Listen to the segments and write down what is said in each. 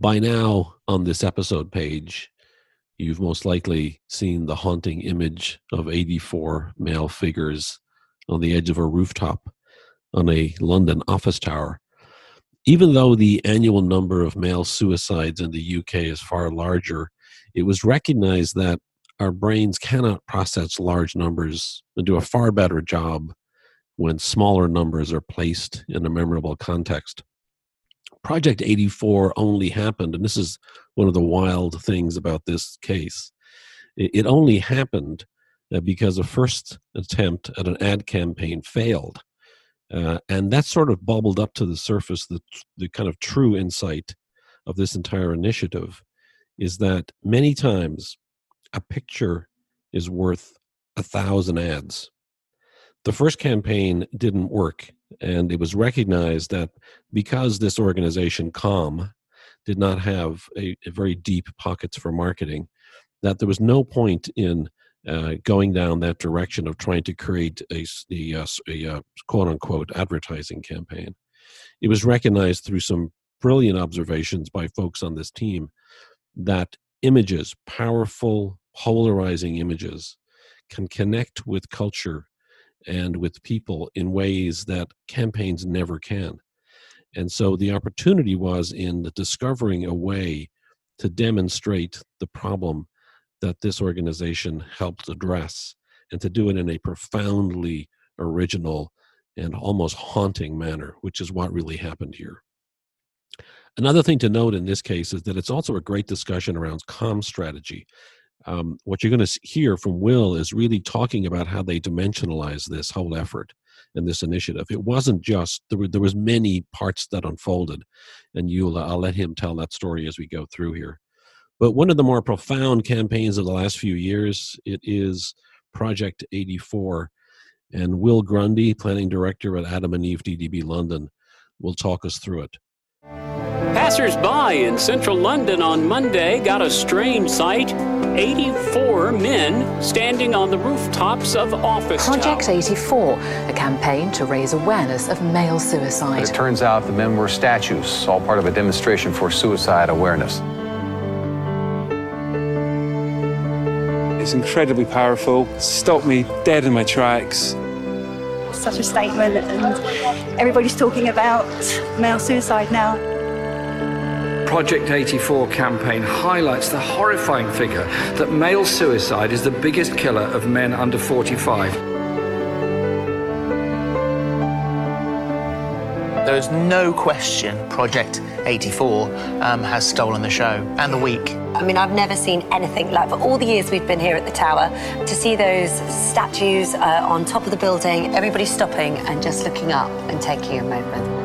By now, on this episode page, you've most likely seen the haunting image of 84 male figures on the edge of a rooftop on a London office tower. Even though the annual number of male suicides in the UK is far larger, it was recognized that our brains cannot process large numbers and do a far better job when smaller numbers are placed in a memorable context. Project 84 only happened, and this is one of the wild things about this case. It, only happened uh, because a first attempt at an ad campaign failed. Uh, and that sort of bubbled up to the surface the, the kind of true insight of this entire initiative is that many times a picture is worth a thousand ads. The first campaign didn't work, and it was recognized that because this organization, CALM, did not have a, a very deep pockets for marketing, that there was no point in uh, going down that direction of trying to create a, uh, a, a uh, quote unquote advertising campaign. It was recognized through some brilliant observations by folks on this team that images, powerful, polarizing images, can connect with culture and with people in ways that campaigns never can. And so mm-hmm. the opportunity was in discovering a way to demonstrate the problem that this organization helped address and to do it in a profoundly original and almost haunting manner, which is what really happened here. Another thing to note in this case is that it's also a great discussion around com strategy. Um, what you're going to hear from Will is really talking about how they dimensionalize this whole effort and this initiative. It wasn't just there were there was many parts that unfolded, and you'll I'll let him tell that story as we go through here. But one of the more profound campaigns of the last few years, it is Project 84. And Will Grundy, planning director at Adam and Eve DDB London, will talk us through it. Passers by in central London on Monday got a strange sight 84 men standing on the rooftops of office Project towers. 84, a campaign to raise awareness of male suicide. But it turns out the men were statues, all part of a demonstration for suicide awareness. It's incredibly powerful, stopped me dead in my tracks. Such a statement, and everybody's talking about male suicide now. Project 84 campaign highlights the horrifying figure that male suicide is the biggest killer of men under 45. There is no question Project 84 um, has stolen the show and the week. I mean, I've never seen anything like, for all the years we've been here at the tower, to see those statues uh, on top of the building, everybody stopping and just looking up and taking a moment.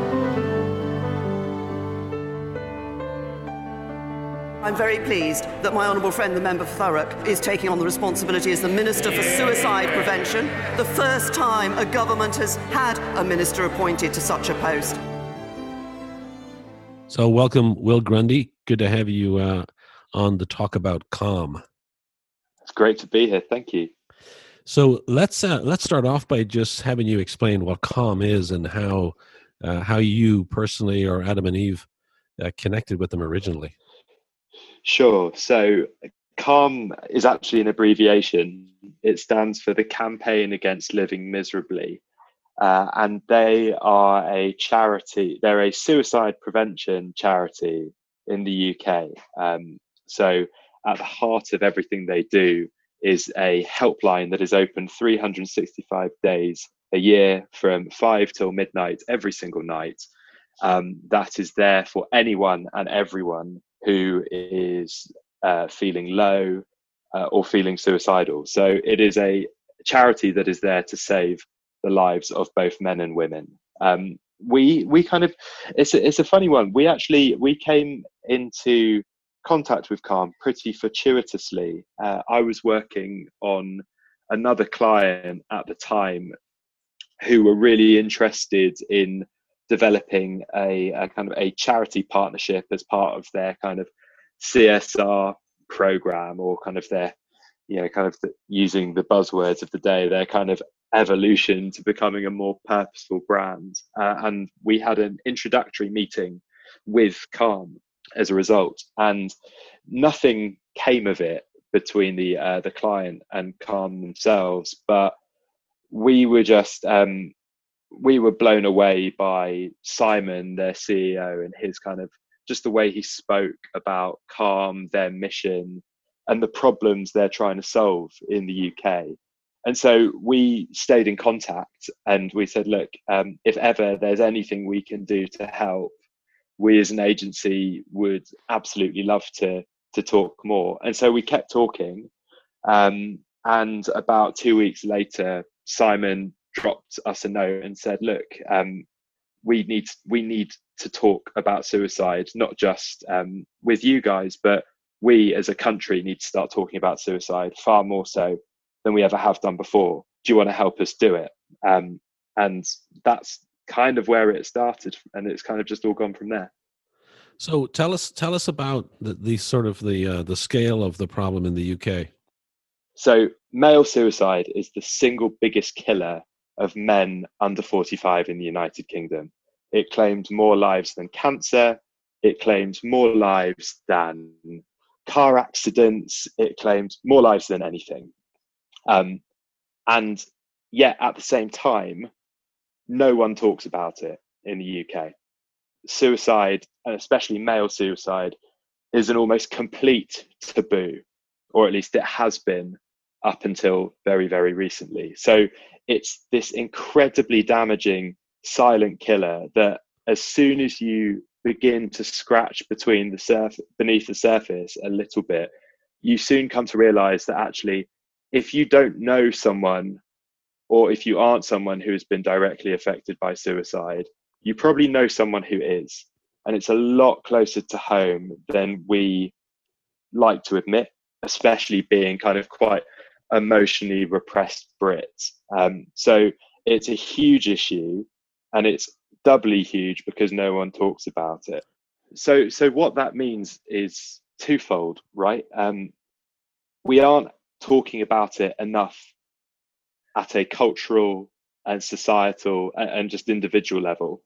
I'm very pleased that my honourable friend, the member for Thurrock, is taking on the responsibility as the Minister for Suicide Prevention, the first time a government has had a minister appointed to such a post. So, welcome, Will Grundy. Good to have you uh, on the talk about calm. It's great to be here. Thank you. So let's uh, let's start off by just having you explain what calm is and how uh, how you personally or Adam and Eve uh, connected with them originally. Sure. So CALM is actually an abbreviation. It stands for the Campaign Against Living Miserably. Uh, and they are a charity, they're a suicide prevention charity in the UK. Um, so, at the heart of everything they do is a helpline that is open 365 days a year from 5 till midnight every single night. Um, that is there for anyone and everyone who is uh, feeling low uh, or feeling suicidal. So, it is a charity that is there to save the lives of both men and women. Um, we we kind of it's a, it's a funny one. We actually we came into contact with Calm pretty fortuitously. Uh, I was working on another client at the time who were really interested in developing a, a, kind of a charity partnership as part of their kind of CSR program or kind of their you know kind of the, using the buzzwords of the day their kind of evolution to becoming a more purposeful brand uh, and we had an introductory meeting with calm as a result. And nothing came of it between the uh, the client and Calm themselves, but we were just um, we were blown away by Simon, their CEO, and his kind of just the way he spoke about Calm, their mission, and the problems they're trying to solve in the UK. And so we stayed in contact and we said, look, um, if ever there's anything we can do to help, we as an agency would absolutely love to to talk more. And so we kept talking. Um, and about two weeks later, Simon dropped us a note and said, "Look, um, we need we need to talk about suicide, not just um, with you guys, but we as a country need to start talking about suicide far more so than we ever have done before. Do you want to help us do it?" Um, and that's kind of where it started, and it's kind of just all gone from there. So tell us tell us about the, the sort of the uh, the scale of the problem in the UK. So male suicide is the single biggest killer of men under 45 in the United Kingdom. It claimed more lives than cancer. It claimed more lives than car accidents. It claimed more lives than anything. Um, and yet, at the same time, no one talks about it in the UK. Suicide, and especially male suicide, is an almost complete taboo, or at least it has been up until very, very recently. So it's this incredibly damaging silent killer that as soon as you begin to scratch between the surf beneath the surface a little bit, you soon come to realize that actually, if you don't know someone or if you aren't someone who has been directly affected by suicide, you probably know someone who is. And it's a lot closer to home than we like to admit, especially being kind of quite emotionally repressed Brits. Um, so it's a huge issue, and it's doubly huge because no one talks about it. So, so what that means is twofold, right? Um, we aren't talking about it enough at a cultural and societal and just individual level.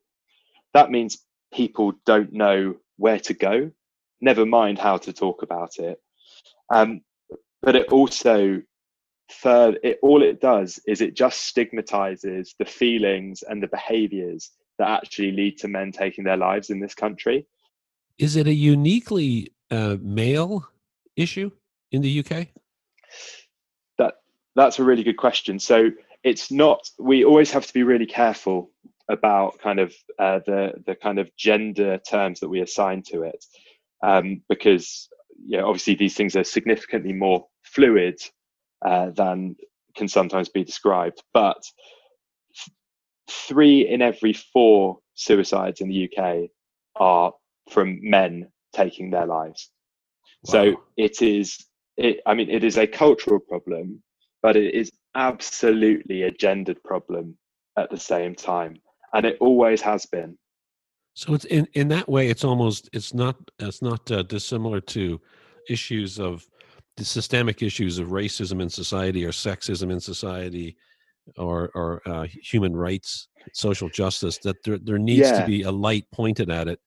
That means people don't know where to go, never mind how to talk about it. Um, but it also further it all it does is it just stigmatizes the feelings and the behaviors that actually lead to men taking their lives in this country. Is it a uniquely uh, male issue in the uk that that's a really good question. So it's not we always have to be really careful about kind of uh, the the kind of gender terms that we assign to it um, because yeah obviously these things are significantly more fluid uh, than can sometimes be described. But three in every four suicides in the UK are from men taking their lives. Wow. So it is, it, I mean, it is a cultural problem, but it is absolutely a gendered problem at the same time, and it always has been. So it's in in that way, it's almost it's not it's not uh, dissimilar to issues of the systemic issues of racism in society or sexism in society or or uh, human rights social justice that there, there needs yeah. to be a light pointed at it.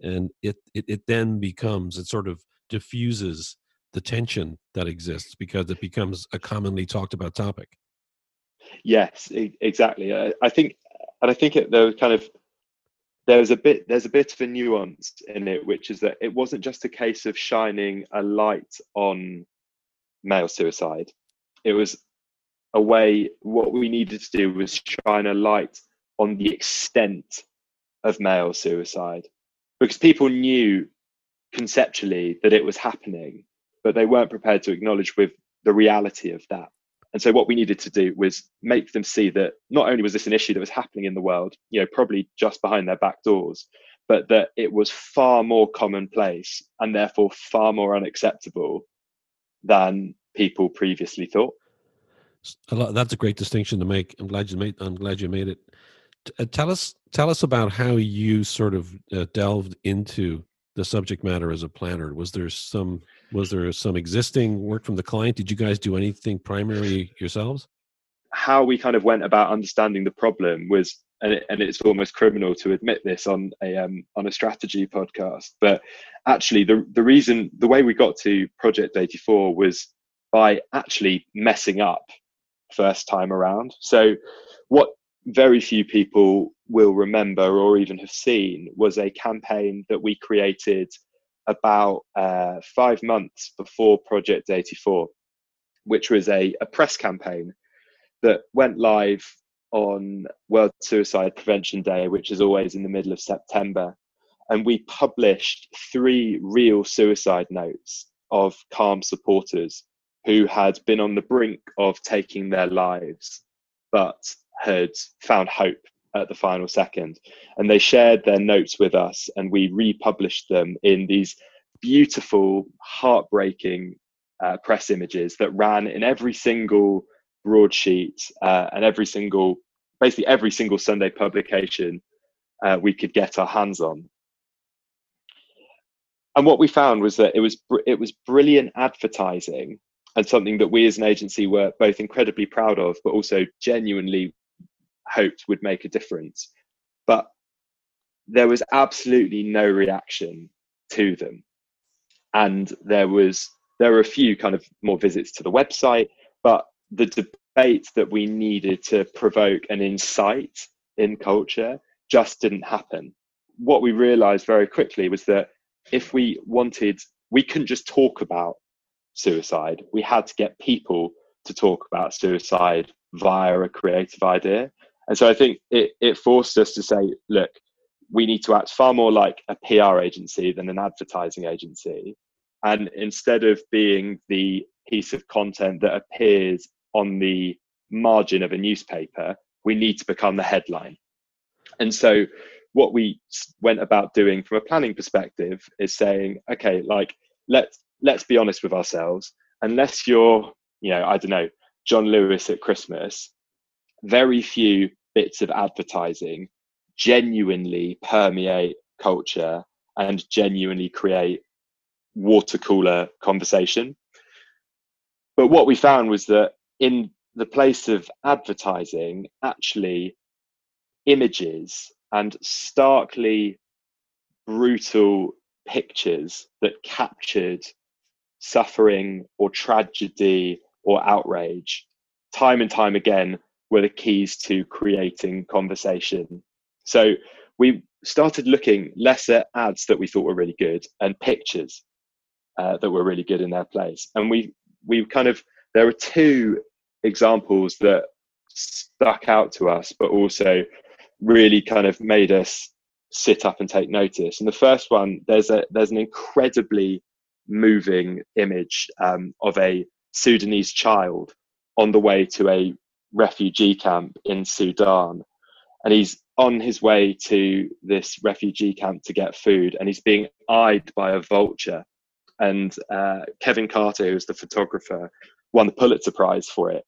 And it, it it then becomes it sort of diffuses the tension that exists because it becomes a commonly talked about topic. Yes exactly. I, I think and i think it, there was kind of there's a bit there's a bit of a nuance in it which is that it wasn't just a case of shining a light on male suicide. It was a way, what we needed to do was shine a light on the extent of male suicide because people knew conceptually that it was happening, but they weren't prepared to acknowledge with the reality of that. And so what we needed to do was make them see that not only was this an issue that was happening in the world, you know, probably just behind their back doors, but that it was far more commonplace and therefore far more unacceptable than people previously thought. That's a great distinction to make. I'm glad you made. I'm glad you made it. Uh, tell us, tell us about how you sort of uh, delved into the subject matter as a planner. Was there some, was there some existing work from the client? Did you guys do anything primary yourselves? How we kind of went about understanding the problem was and, it, and it's almost criminal to admit this on a um, on a strategy podcast. But actually, the the reason the way we got to Project 84 was by actually messing up first time around. So what very few people will remember or even have seen was a campaign that we created about uh, five months before Project 84, which was a, a press campaign that went live on World Suicide Prevention Day, which is always in the middle of September. And we published three real suicide notes of calm supporters who had been on the brink of taking their lives, but had found hope at the final second. And they shared their notes with us, and we republished them in these beautiful, heartbreaking uh, press images that ran in every single broadsheet uh, and every single, basically every single Sunday publication uh, we could get our hands on. And what we found was that it was it was brilliant advertising and something that we as an agency were both incredibly proud of, but also genuinely hoped would make a difference. But there was absolutely no reaction to them, and there was there were a few kind of more visits to the website, but the debate that we needed to provoke an insight in culture just didn't happen. What we realized very quickly was that if we wanted, we couldn't just talk about suicide. We had to get people to talk about suicide via a creative idea. And so I think it, it forced us to say, look, we need to act far more like a PR agency than an advertising agency. And instead of being the piece of content that appears on the margin of a newspaper, we need to become the headline. And so what we went about doing from a planning perspective is saying, okay, like let's let's be honest with ourselves. Unless you're, you know, I don't know, John Lewis at Christmas, very few bits of advertising genuinely permeate culture and genuinely create water cooler conversation. But what we found was that in the place of advertising, actually, images and starkly brutal pictures that captured suffering or tragedy or outrage, time and time again, were the keys to creating conversation. So we started looking less at ads that we thought were really good and pictures uh, that were really good in their place. And we we kind of there are two examples that stuck out to us, but also really kind of made us sit up and take notice. And the first one, there's a there's an incredibly moving image um, of a Sudanese child on the way to a refugee camp in Sudan. And he's on his way to this refugee camp to get food, and he's being eyed by a vulture. And uh, Kevin Carter, who's the photographer, won the Pulitzer Prize for it.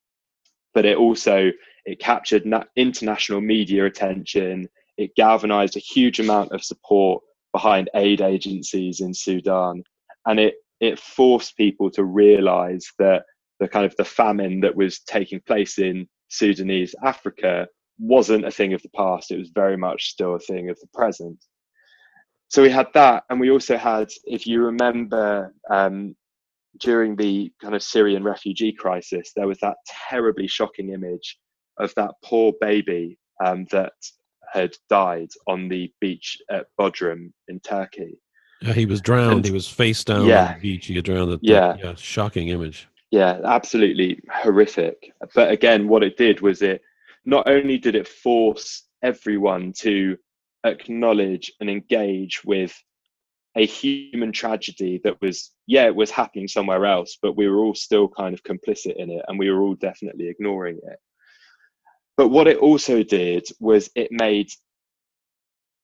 But it also it captured na- international media attention. It galvanized a huge amount of support behind aid agencies in Sudan, and it it forced people to realize that the kind of the famine that was taking place in Sudanese Africa wasn't a thing of the past. It was very much still a thing of the present. So we had that, and we also had, if you remember, um, during the kind of Syrian refugee crisis, there was that terribly shocking image of that poor baby um, that had died on the beach at Bodrum in Turkey. Yeah, he was drowned. And, he was face down yeah, on the beach. He had drowned. yeah. yeah, shocking image. Yeah, absolutely horrific. But again, what it did was it not only did it force everyone to acknowledge and engage with a human tragedy that was yeah it was happening somewhere else but we were all still kind of complicit in it and we were all definitely ignoring it but what it also did was it made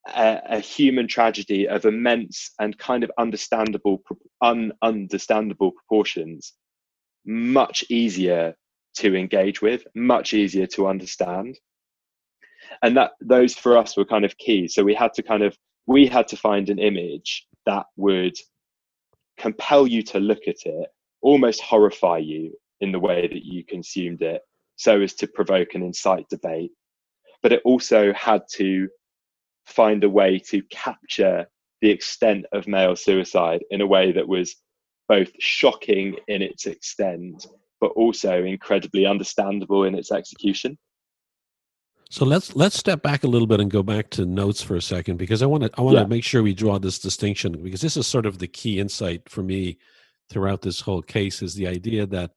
a, a, human tragedy of immense and kind of understandable, ununderstandable proportions much easier to engage with, much easier to understand. And that those for us were kind of key. So we had to kind of we had to find an image that would compel you to look at it, almost horrify you in the way that you consumed it, so as to provoke and incite debate, but it also had to find a way to capture the extent of male suicide in a way that was both shocking in its extent, but also incredibly understandable in its execution. So let's let's step back a little bit and go back to notes for a second because I want to I want to Yeah. make sure we draw this distinction because this is sort of the key insight for me throughout this whole case is the idea that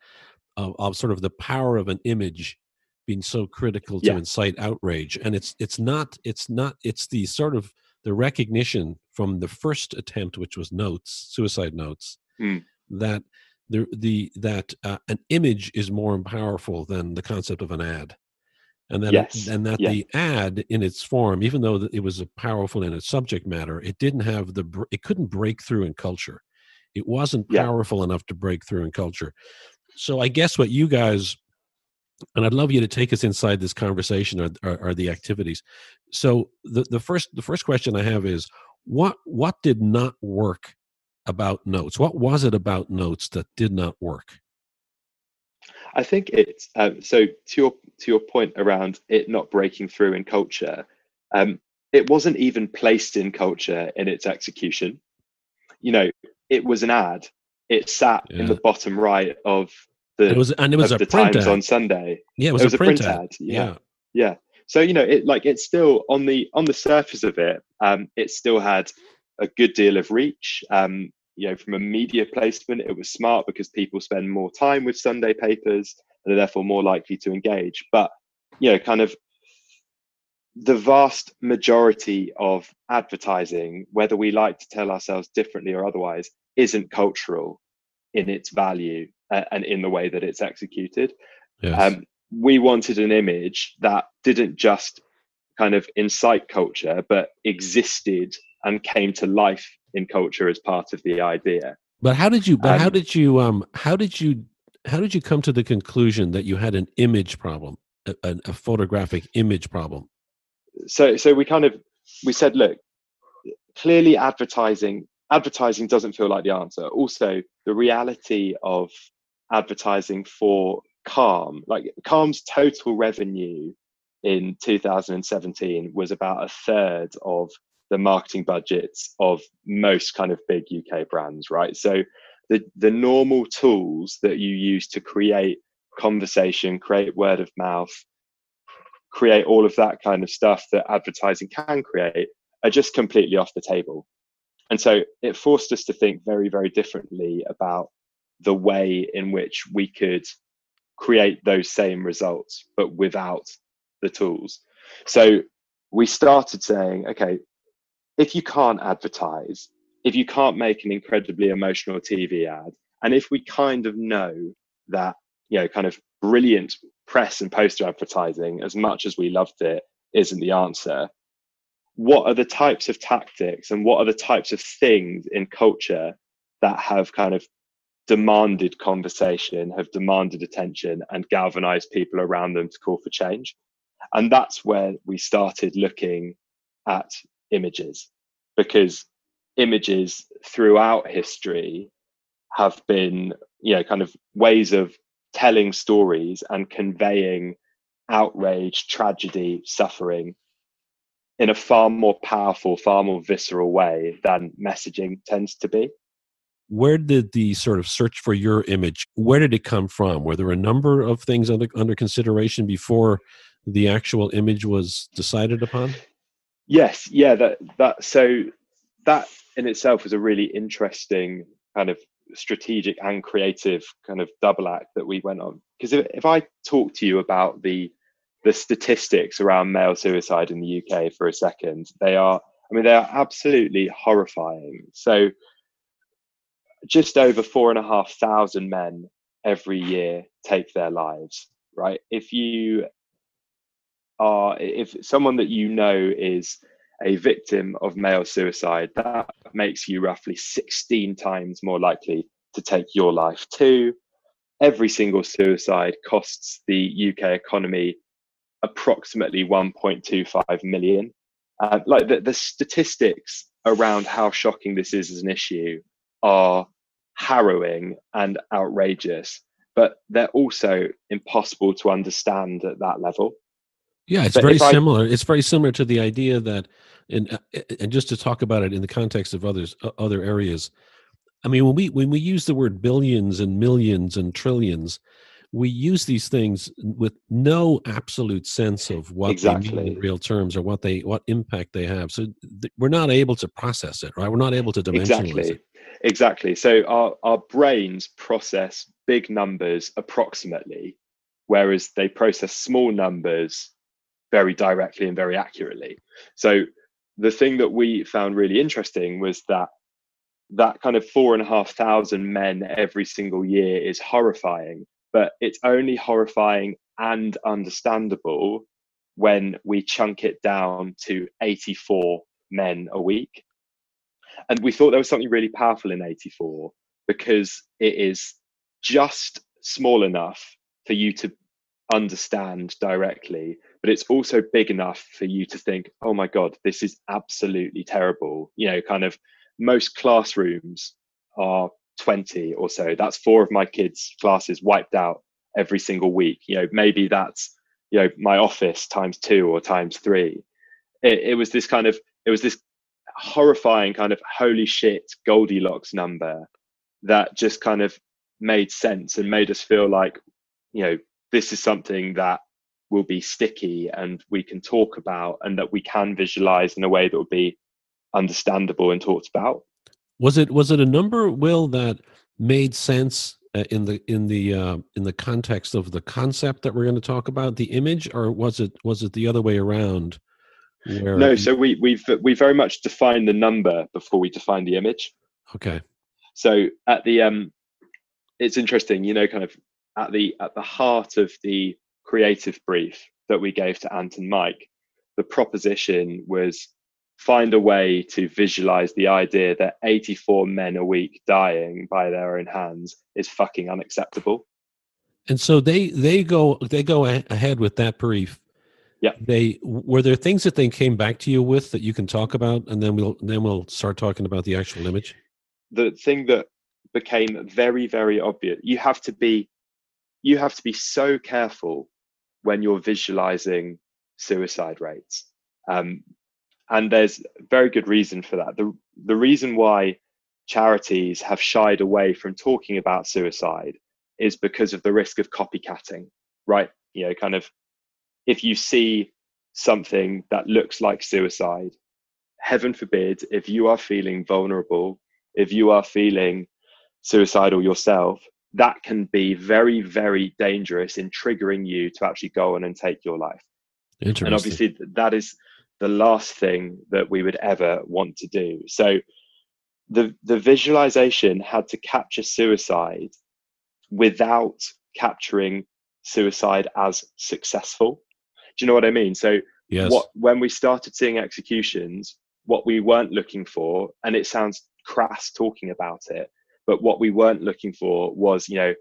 of, of sort of the power of an image being so critical to Yeah. incite outrage and it's it's not it's not it's the sort of the recognition from the first attempt which was notes suicide notes Mm. that the the that uh, an image is more powerful than the concept of an ad and that Yes, and that yeah. the ad in its form even though it was a powerful in its subject matter it didn't have the it couldn't break through in culture. It wasn't Yeah. powerful enough to break through in culture. So i guess what you guys and i'd love you to take us inside this conversation are, are, are the activities. So the, the first the first question i have is what what did not work about notes? What was it about notes that did not work I think it's um, so to your to your point around it not breaking through in culture. Um, it wasn't even placed in culture in its execution. You know, it was an ad. It sat in the bottom right of the it was and it was a the print Times ad. on Sunday. yeah it was, a, print, ad, Yeah. yeah. So you know, it like it's still on the on the surface of it. Um, it still had a good deal of reach. Um, you know, from a media placement, it was smart because people spend more time with Sunday papers and are therefore more likely to engage. But you know, kind of the vast majority of advertising, whether we like to tell ourselves differently or otherwise, isn't cultural in its value uh, and in the way that it's executed. Yes. Um, we wanted an image that didn't just kind of incite culture, but existed and came to life in culture as part of the idea. But how did you? But how Um, did you? Um, how did you? How did you come to the conclusion that you had an image problem, a, a, a photographic image problem? So, so we kind of we said, look, clearly advertising advertising doesn't feel like the answer. Also, the reality of advertising for Calm, like Calm's total revenue in 2017 was about a third of the marketing budgets of most kind of big UK brands, right? So the the normal tools that you use to create conversation, create word of mouth, create all of that kind of stuff that advertising can create are just completely off the table. And so it forced us to think very, very differently about the way in which we could create those same results, but without the tools. So we started saying, okay, if you can't advertise, if you can't make an incredibly emotional TV ad, and if we kind of know that, you know, kind of brilliant press and poster advertising, as much as we loved it, isn't the answer, what are the types of tactics and what are the types of things in culture that have kind of demanded conversation, have demanded attention, and galvanized people around them to call for change? And that's where we started looking at images because images throughout history have been, you know, kind of ways of telling stories and conveying outrage, tragedy, suffering in a far more powerful, far more visceral way than messaging tends to be. Where did the sort of search for your image? Where did it come from? Were there a number of things under under consideration before the actual image was decided upon? Yes, yeah, that that so that in itself was a really interesting kind of strategic and creative kind of double act that we went on. Because if, if I talk to you about the the statistics around male suicide in the UK for a second, they are I mean they are absolutely horrifying. So just over four and a half thousand men every year take their lives, right? If you are if someone that you know is a victim of male suicide, that makes you roughly 16 times more likely to take your life too. Every single suicide costs the UK economy approximately 1.25 million. Uh, like the, the statistics around how shocking this is as an issue are harrowing and outrageous, but they're also impossible to understand at that level. Yeah, it's But very if I- similar. It's very similar to the idea that, in, uh, and just to talk about it in the context of others, uh, other areas. I mean, when we when we use the word billions and millions and trillions, we use these things with no absolute sense of what they mean in real terms or what they what impact they have. So th- we're not able to process it, right? We're not able to dimensionalize exactly it. exactly so our our brains process big numbers approximately whereas they process small numbers very directly and very accurately. So the thing that we found really interesting was that that kind of four and a half thousand men every single year is horrifying but it's only horrifying and understandable when we chunk it down to 84 men a week. And we thought there was something really powerful in 84 because it is just small enough for you to understand directly but it's also big enough for you to think oh my god this is absolutely terrible. You know kind of most classrooms are 20 or so. That's four of my kids classes wiped out every single week. You know maybe that's you know my office times two or times three. It, it was this kind of it was this horrifying kind of holy shit Goldilocks number that just kind of made sense and made us feel like, you know, this is something that will be sticky and we can talk about and that we can visualize in a way that will be understandable and talked about. Was it was it a number, Will, that made sense uh, in the in the uh, in the context of the concept that we're going to talk about, the image, or was it was it the other way around? Where No, so we we've we very much defined the number before we define the image. okay, So at the um it's interesting, you know, kind of at the at the heart of the creative brief that we gave to Ant and Mike, the proposition was find a way to visualize the idea that 84 men a week dying by their own hands is fucking unacceptable. and so they they go they go ahead with that brief. Yeah. They were there things that they came back to you with that you can talk about, and then we'll then we'll start talking about the actual image. the thing that became very very obvious you have to be you have to be so careful when you're visualizing suicide rates. Um, and there's very good reason for that. The the reason why charities have shied away from talking about suicide is because of the risk of copycatting right? You know kind of if you see something that looks like suicide heaven forbid if you are feeling vulnerable if you are feeling suicidal yourself that can be very very dangerous in triggering you to actually go on and take your life Interesting. and obviously that is the last thing that we would ever want to do so the the visualization had to capture suicide without capturing suicide as successful do you know what i mean so yes. what when we started seeing executions what we weren't looking for and it sounds crass talking about it but what we weren't looking for was you know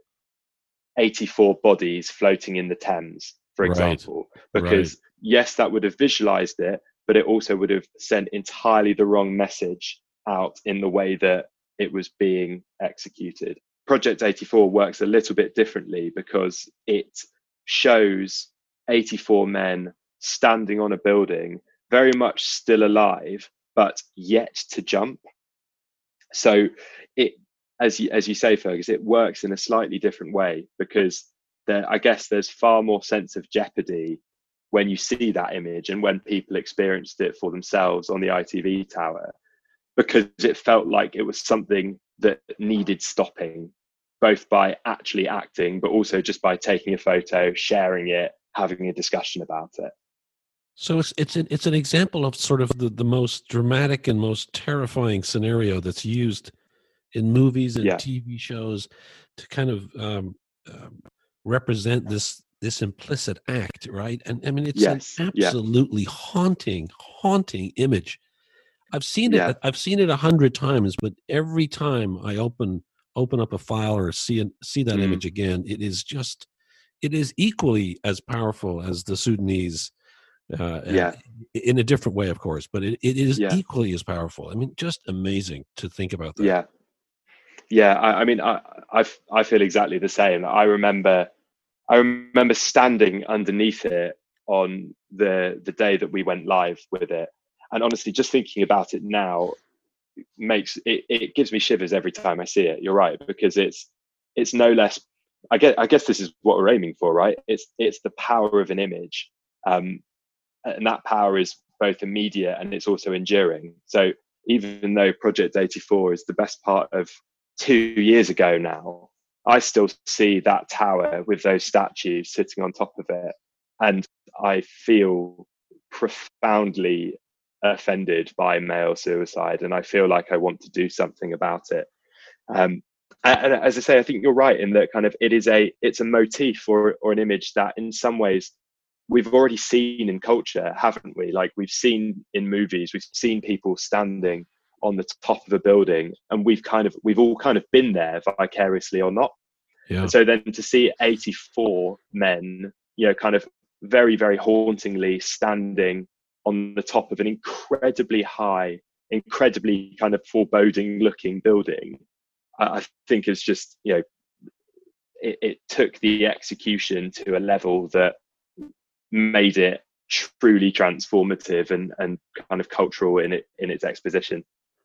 84 bodies floating in the thames for Right. example. Because yes that would have visualized it but it also would have sent entirely the wrong message out in the way that it was being executed. Project 84 works a little bit differently because it shows 84 men standing on a building very much still alive but yet to jump. So it as you as you say fergus it works in a slightly different way because there i guess there's far more sense of jeopardy when you see that image and when people experienced it for themselves on the itv tower because it felt like it was something that needed stopping both by actually acting but also just by taking a photo sharing it having a discussion about it. So it's it's an, it's an example of sort of the, the most dramatic and most terrifying scenario that's used in movies and Yeah. TV shows to kind of um, um, represent this this implicit act, right? And I mean, it's Yes, an yeah. absolutely haunting, haunting image. I've seen Yeah. it. I've seen it a hundred times, but every time I open open up a file or see it, see that Mm. image again, it is just it is equally as powerful as the Sudanese uh, Yeah. in a different way, of course, but it, it is Yeah. equally as powerful. I mean, just amazing to think about that. Yeah, yeah. I, I mean, I, I I feel exactly the same. I remember, I remember standing underneath it on the the day that we went live with it. And honestly, just thinking about it now makes it, it gives me shivers every time I see it. You're right because it's it's no less. I guess I guess this is what we're aiming for, right? It's it's the power of an image, um, and that power is both immediate and it's also enduring. So even though Project 84 is the best part of two years ago now, I still see that tower with those statues sitting on top of it, and I feel profoundly offended by male suicide, and I feel like I want to do something about it. Um, and as I say, I think you're right in that kind of it is a it's a motif or or an image that in some ways we've already seen in culture, haven't we? Like we've seen in movies, we've seen people standing on the top of a building, and we've kind of we've all kind of been there vicariously or not. Yeah. And so then to see 84 men, you know, kind of very very hauntingly standing on the top of an incredibly high, incredibly kind of foreboding looking building, I think is just you know it, it took the execution to a level that made it truly transformative and and kind of cultural in it in its exposition.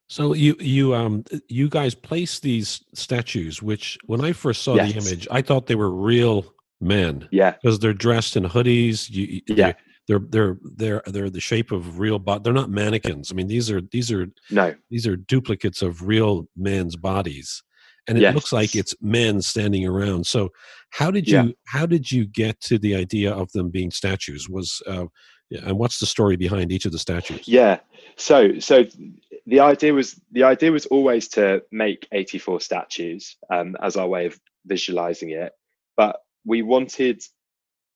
So you you um you guys place these statues, which when I first saw Yes. the image, I thought they were real men. Yeah. because they're dressed in hoodies. You, Yeah. they're they're they're they're the shape of real, but they're not mannequins. I mean, these are these are No. these are duplicates of real men's bodies, and it looks like it's men standing around. So, how did you Yeah. how did you get to the idea of them being statues? Was uh, and what's the story behind each of the statues? Yeah. So so the idea was the idea was always to make 84 statues um, as our way of visualizing it, but we wanted,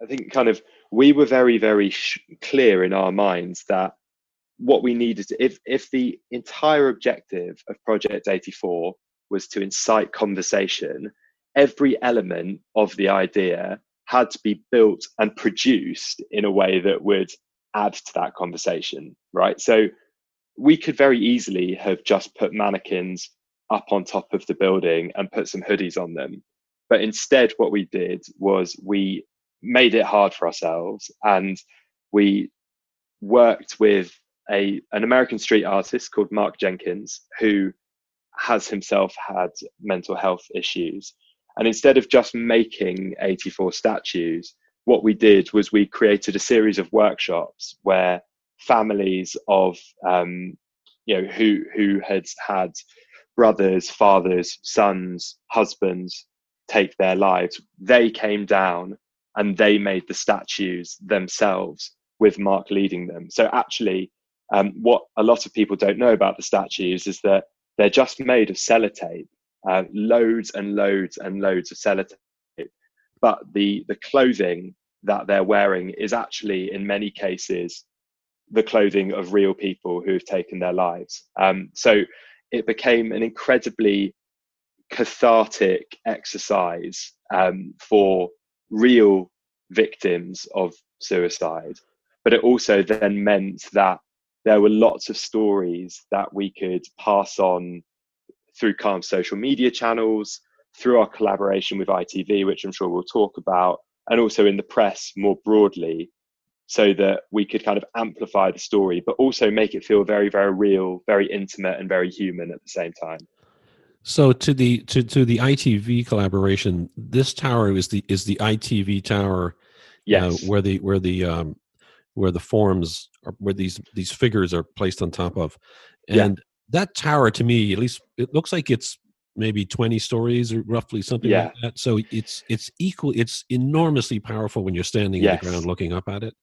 I think, kind of we were very very sh- clear in our minds that what we needed to, if if the entire objective of Project 84 was to incite conversation, every element of the idea had to be built and produced in a way that would add to that conversation, right? So we could very easily have just put mannequins up on top of the building and put some hoodies on them. But instead, what we did was we made it hard for ourselves and we worked with a an American street artist called Mark Jenkins who has himself had mental health issues. And instead of just making 84 statues, what we did was we created a series of workshops where families of um, you know who who had had brothers, fathers, sons, husbands take their lives, they came down and they made the statues themselves with Mark leading them. So actually, um, what a lot of people don't know about the statues is that they're just made of sellotape, uh, loads and loads and loads of sellotape. But the the clothing that they're wearing is actually, in many cases, the clothing of real people who have taken their lives. Um, so it became an incredibly cathartic exercise um, for real victims of suicide. But it also then meant that there were lots of stories that we could pass on through Calm's social media channels, through our collaboration with ITV, which I'm sure we'll talk about, and also in the press more broadly, so that we could kind of amplify the story, but also make it feel very, very real, very intimate, and very human at the same time. So to the to to the ITV collaboration, this tower is the is the ITV tower, Yes. uh, where the where the um, where the forms are, where these these figures are placed on top of, Yeah. and that tower to me, at least, it looks like it's maybe twenty stories or roughly something like that. So it's it's equal. It's enormously powerful when you're standing on the ground looking up at it,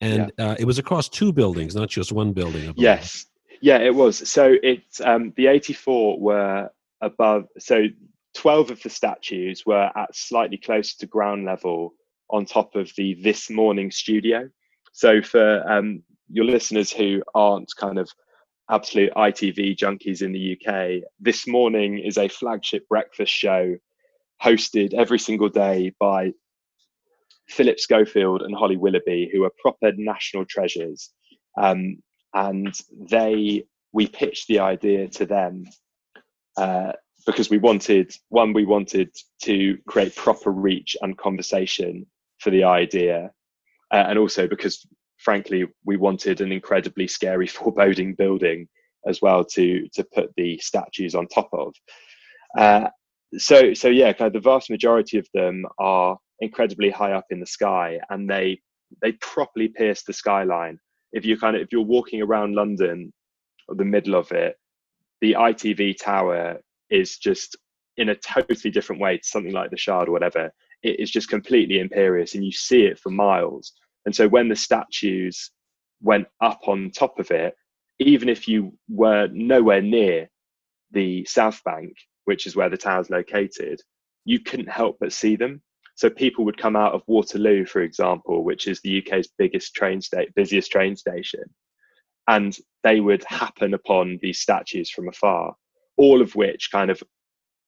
and uh, it was across two buildings, not just one building. Yes. Yeah, it was. So it's um, the 84 were above. So 12 of the statues were at slightly closer to ground level on top of the This Morning studio. So for um, your listeners who aren't kind of absolute ITV junkies in the UK, This Morning is a flagship breakfast show hosted every single day by Philip Schofield and Holly Willoughby, who are proper national treasures. Um, and they, we pitched the idea to them uh, because we wanted, one, we wanted to create proper reach and conversation for the idea. uh, and also because, frankly, we wanted an incredibly scary, foreboding building as well to to put the statues on top of. Uh, so so yeah, kind of the vast majority of them are incredibly high up in the sky, and they they properly pierce the skyline. If you kind of if you're walking around London, or the middle of it, the ITV tower is just in a totally different way to something like the Shard or whatever. It is just completely imperious, and you see it for miles. And so when the statues went up on top of it, even if you were nowhere near the South Bank, which is where the tower's located, you couldn't help but see them. So people would come out of Waterloo, for example, which is the UK's biggest train state, busiest train station, and they would happen upon these statues from afar, all of which kind of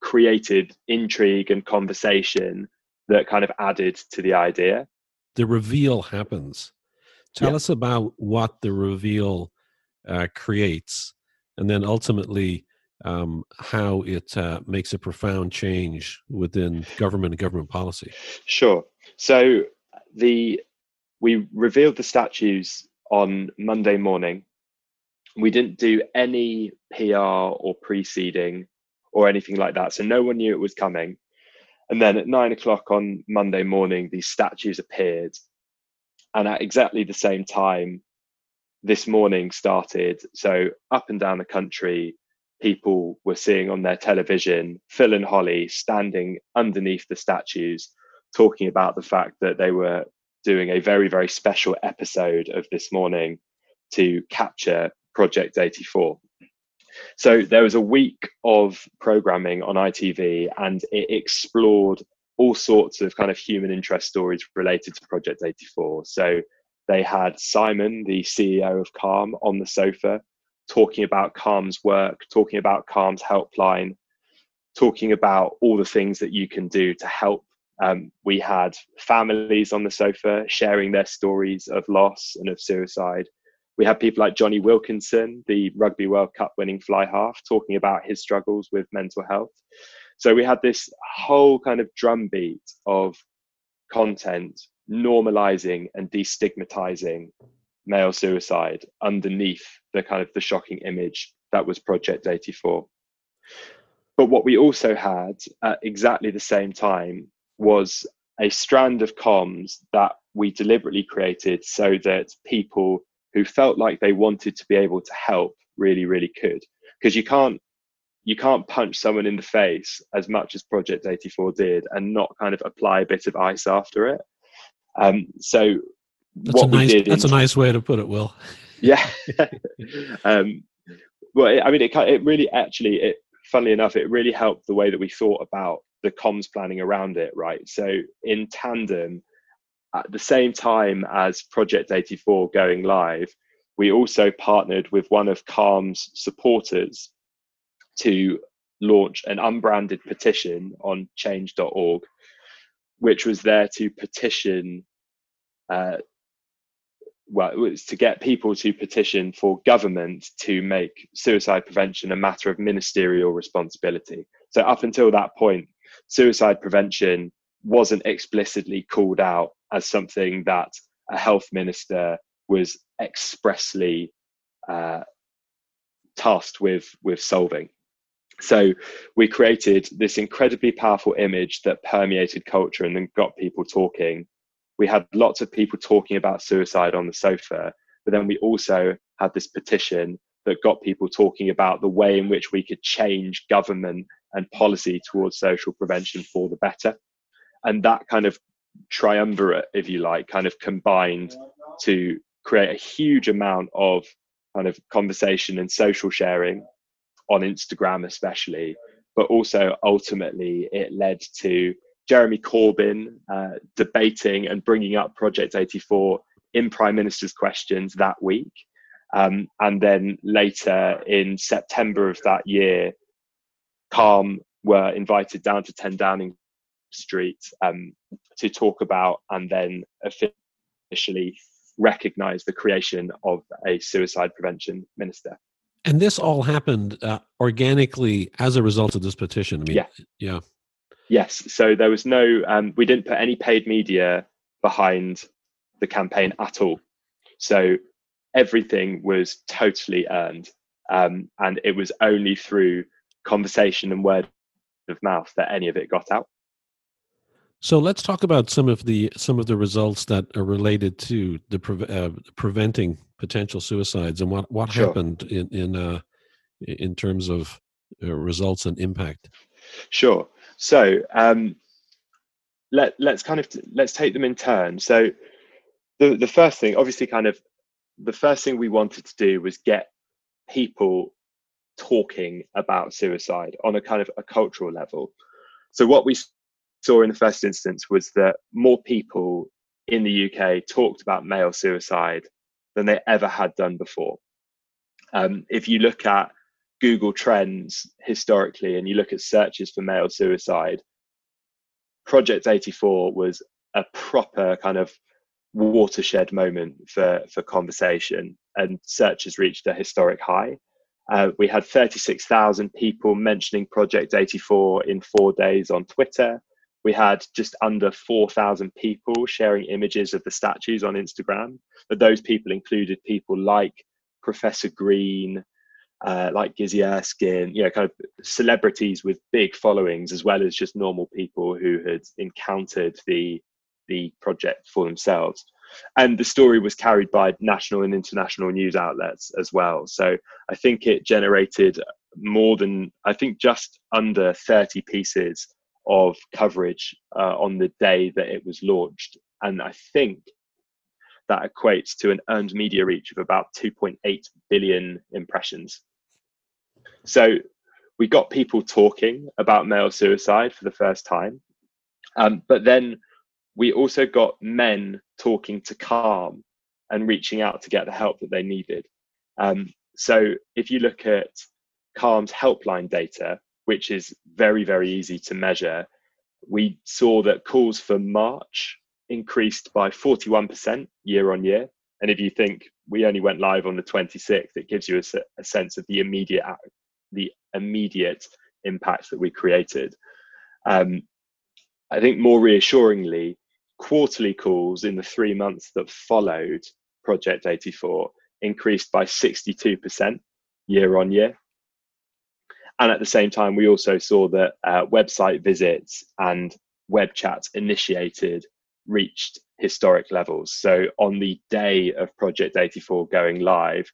created intrigue and conversation that kind of added to the idea. The reveal happens. Tell Yeah. us about what the reveal uh, creates, and then ultimately um, how it uh, makes a profound change within government and government policy. Sure. So the we revealed the statues on Monday morning. We didn't do any PR or preceding or anything like that, so no one knew it was coming. And then at nine o'clock on Monday morning, these statues appeared, and at exactly the same time, this morning started. So up and down the country, people were seeing on their television Phil and Holly standing underneath the statues, talking about the fact that they were doing a very, very special episode of this morning to capture Project 84. So there was a week of programming on ITV and it explored all sorts of kind of human interest stories related to Project 84. So they had Simon, the CEO of Calm, on the sofa talking about Calm's work, talking about Calm's helpline, talking about all the things that you can do to help. Um, we had families on the sofa sharing their stories of loss and of suicide. We had people like Jonny Wilkinson, the Rugby World Cup winning fly half, talking about his struggles with mental health. So we had this whole kind of drumbeat of content normalizing and destigmatizing male suicide underneath the kind of the shocking image that was Project 84. But what we also had at exactly the same time was a strand of comms that we deliberately created so that people who felt like they wanted to be able to help really, really could. Because you can't you can't punch someone in the face as much as Project 84 did and not kind of apply a bit of ice after it. Um, so That's what a nice. we did That's in- a nice way to put it, Will. yeah. Um well it, i mean it, it really actually it funnily enough it really helped the way that we thought about the comms planning around it right? So in tandem at the same time as project 84 going live we also partnered with one of calm's supporters to launch an unbranded petition on change.org which was there to petition uh, well, it was to get people to petition for government to make suicide prevention a matter of ministerial responsibility. So, up until that point, suicide prevention wasn't explicitly called out as something that a health minister was expressly uh, tasked with with solving. So we created this incredibly powerful image that permeated culture and then got people talking we had lots of people talking about suicide on the sofa, but then we also had this petition that got people talking about the way in which we could change government and policy towards social prevention for the better. And that kind of triumvirate, if you like, kind of combined to create a huge amount of kind of conversation and social sharing on Instagram, especially, but also ultimately it led to Jeremy Corbyn uh, debating and bringing up Project 84 in Prime Minister's questions that week. Um, and then later in September of that year, Calm were invited down to 10 Downing Street um, to talk about and then officially recognize the creation of a suicide prevention minister. And this all happened uh, organically as a result of this petition. I mean, Yeah. yeah. Yes. So there was no, um, we didn't put any paid media behind the campaign at all. So everything was totally earned. Um, and it was only through conversation and word of mouth that any of it got out. So let's talk about some of the some of the results that are related to the pre- uh, preventing potential suicides and what what sure. happened in in uh, in terms of uh, results and impact. Sure. So um, let let's kind of let's take them in turn. So the the first thing, obviously, kind of the first thing we wanted to do was get people talking about suicide on a kind of a cultural level. So what we saw in the first instance was that more people in the UK talked about male suicide than they ever had done before. Um, if you look at Google Trends historically and you look at searches for male suicide, Project 84 was a proper kind of watershed moment for, for conversation, and searches reached a historic high. Uh, we had 36,000 people mentioning Project 84 in four days on Twitter. We had just under 4,000 people sharing images of the statues on Instagram. But those people included people like Professor Green, uh, like Gizzi Erskine, you know, kind of celebrities with big followings, as well as just normal people who had encountered the the project for themselves. And the story was carried by national and international news outlets as well. So I think it generated more than, I think just under 30 pieces of coverage uh, on the day that it was launched. And I think that equates to an earned media reach of about 2.8 billion impressions. So we got people talking about male suicide for the first time. Um, but then we also got men talking to Calm and reaching out to get the help that they needed. Um, so if you look at Calm's helpline data, which is very, very easy to measure, we saw that calls for March increased by 41% year on year. And if you think we only went live on the 26th, it gives you a, a sense of the immediate the immediate impact that we created. Um, I think more reassuringly, quarterly calls in the three months that followed Project 84 increased by 62% year on year. And at the same time, we also saw that uh, website visits and web chats initiated reached historic levels. So on the day of Project 84 going live,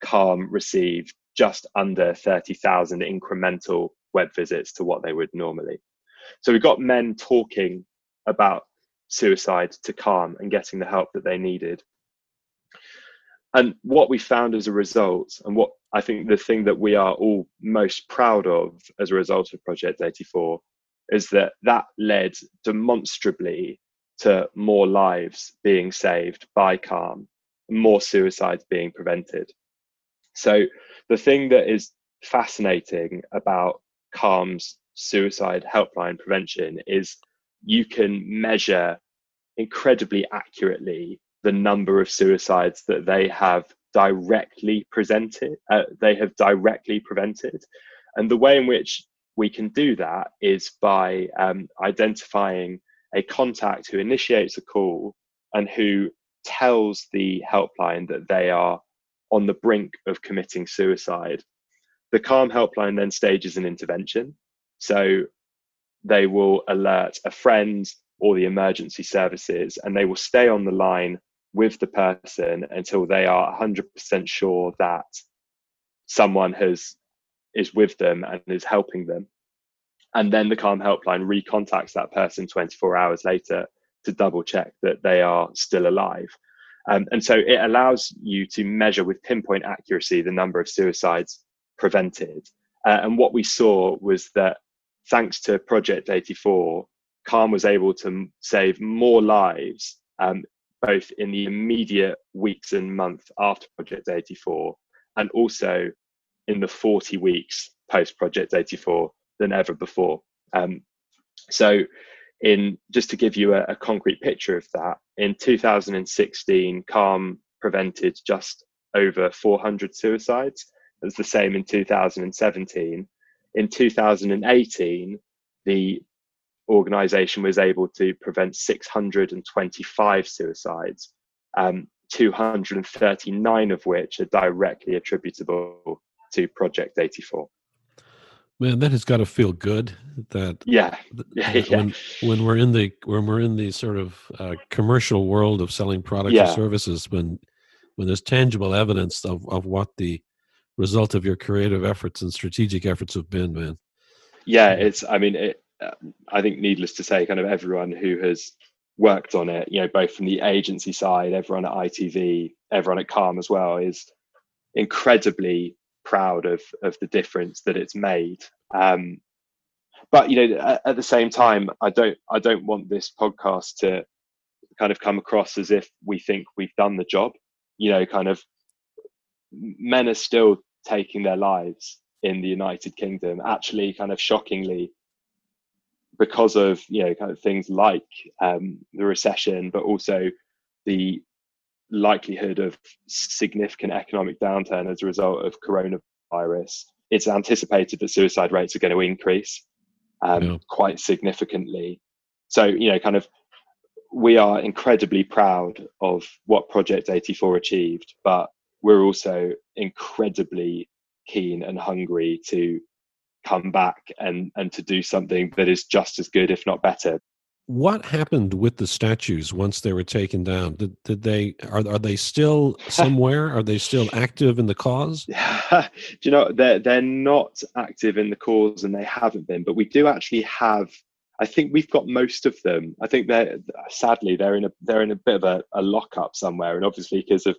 Calm received just under 30,000 incremental web visits to what they would normally. So we got men talking about suicide to calm and getting the help that they needed. And what we found as a result, and what I think the thing that we are all most proud of as a result of Project 84, is that that led demonstrably to more lives being saved by Calm, more suicides being prevented. So, the thing that is fascinating about Calm's suicide helpline prevention is you can measure incredibly accurately the number of suicides that they have directly presented uh, they have directly prevented. And the way in which we can do that is by um, identifying a contact who initiates a call and who tells the helpline that they are on the brink of committing suicide. The calm helpline then stages an intervention. So they will alert a friend or the emergency services and they will stay on the line with the person until they are 100% sure that someone has is with them and is helping them. And then the calm helpline recontacts that person 24 hours later to double check that they are still alive um, and so it allows you to measure with pinpoint accuracy the number of suicides prevented uh, and what we saw was that thanks to project 84 Calm was able to save more lives, um, both in the immediate weeks and months after Project 84, and also in the 40 weeks post Project 84 than ever before. Um, so, in just to give you a, a concrete picture of that, in 2016, Calm prevented just over 400 suicides. It was the same in 2017. In 2018, the organization was able to prevent 625 suicides um, 239 of which are directly attributable to Project 84. Man, that has got to feel good. That yeah, yeah, yeah. When when we're in the when we're in the sort of uh, commercial world of selling products Yeah. or services, when when there's tangible evidence of of what the result of your creative efforts and strategic efforts have been, man. yeah it's i mean it uh, i think needless to say kind of everyone who has worked on it you know both from the agency side everyone at itv everyone at calm as well is incredibly proud of of the difference that it's made. Um but you know at, at the same time i don't i don't want this podcast to kind of come across as if we think we've done the job. You know kind of men are still taking their lives in the United Kingdom, actually, kind of shockingly, because of you know kind of things like um, the recession, but also the likelihood of significant economic downturn as a result of coronavirus. It's anticipated that suicide rates are going to increase um, Yeah. quite significantly. So you know, kind of, we are incredibly proud of what Project 84 achieved, but we're also incredibly keen and hungry to come back and and to do something that is just as good if not better What happened with the statues once they were taken down? Did did they are are they still somewhere? Are they still active in the cause? do you know they're they're not active in the cause and they haven't been but we do actually have i think we've got most of them i think they're sadly they're in a they're in a bit of a, a lockup somewhere and obviously because of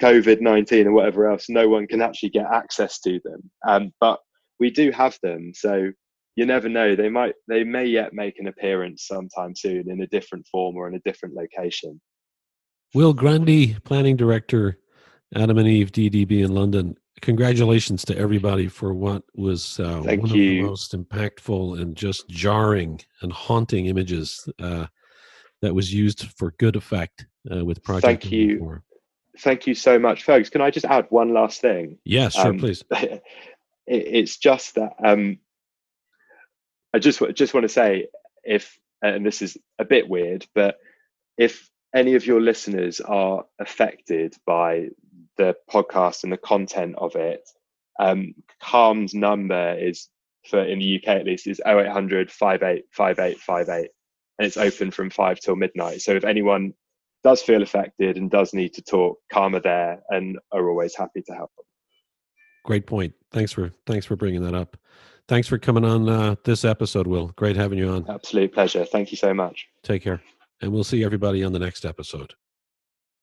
covid-19 and whatever else no one can actually get access to them um, but we do have them so you never know they might they may yet make an appearance sometime soon in a different form or in a different location Will Grundy, planning director, Adam and Eve DDB in London. Congratulations to everybody for what was uh, one of the most impactful and just jarring and haunting images uh, that was used for good effect uh, with Project. Thank you. 84. thank you so much folks can i just add one last thing Yes, sure, Um, please. it, it's just that um, I just just want to say if and this is a bit weird, but if any of your listeners are affected by the podcast and the content of it, um, Calm's number is for in the UK at least is 0800 585858 and it's open from five till midnight. So if anyone does feel affected and does need to talk, Calm are there and are always happy to help. Great point. Thanks for thanks for bringing that up. Thanks for coming on uh, this episode, Will. Great having you on. Absolute pleasure. Thank you so much. Take care, and we'll see everybody on the next episode.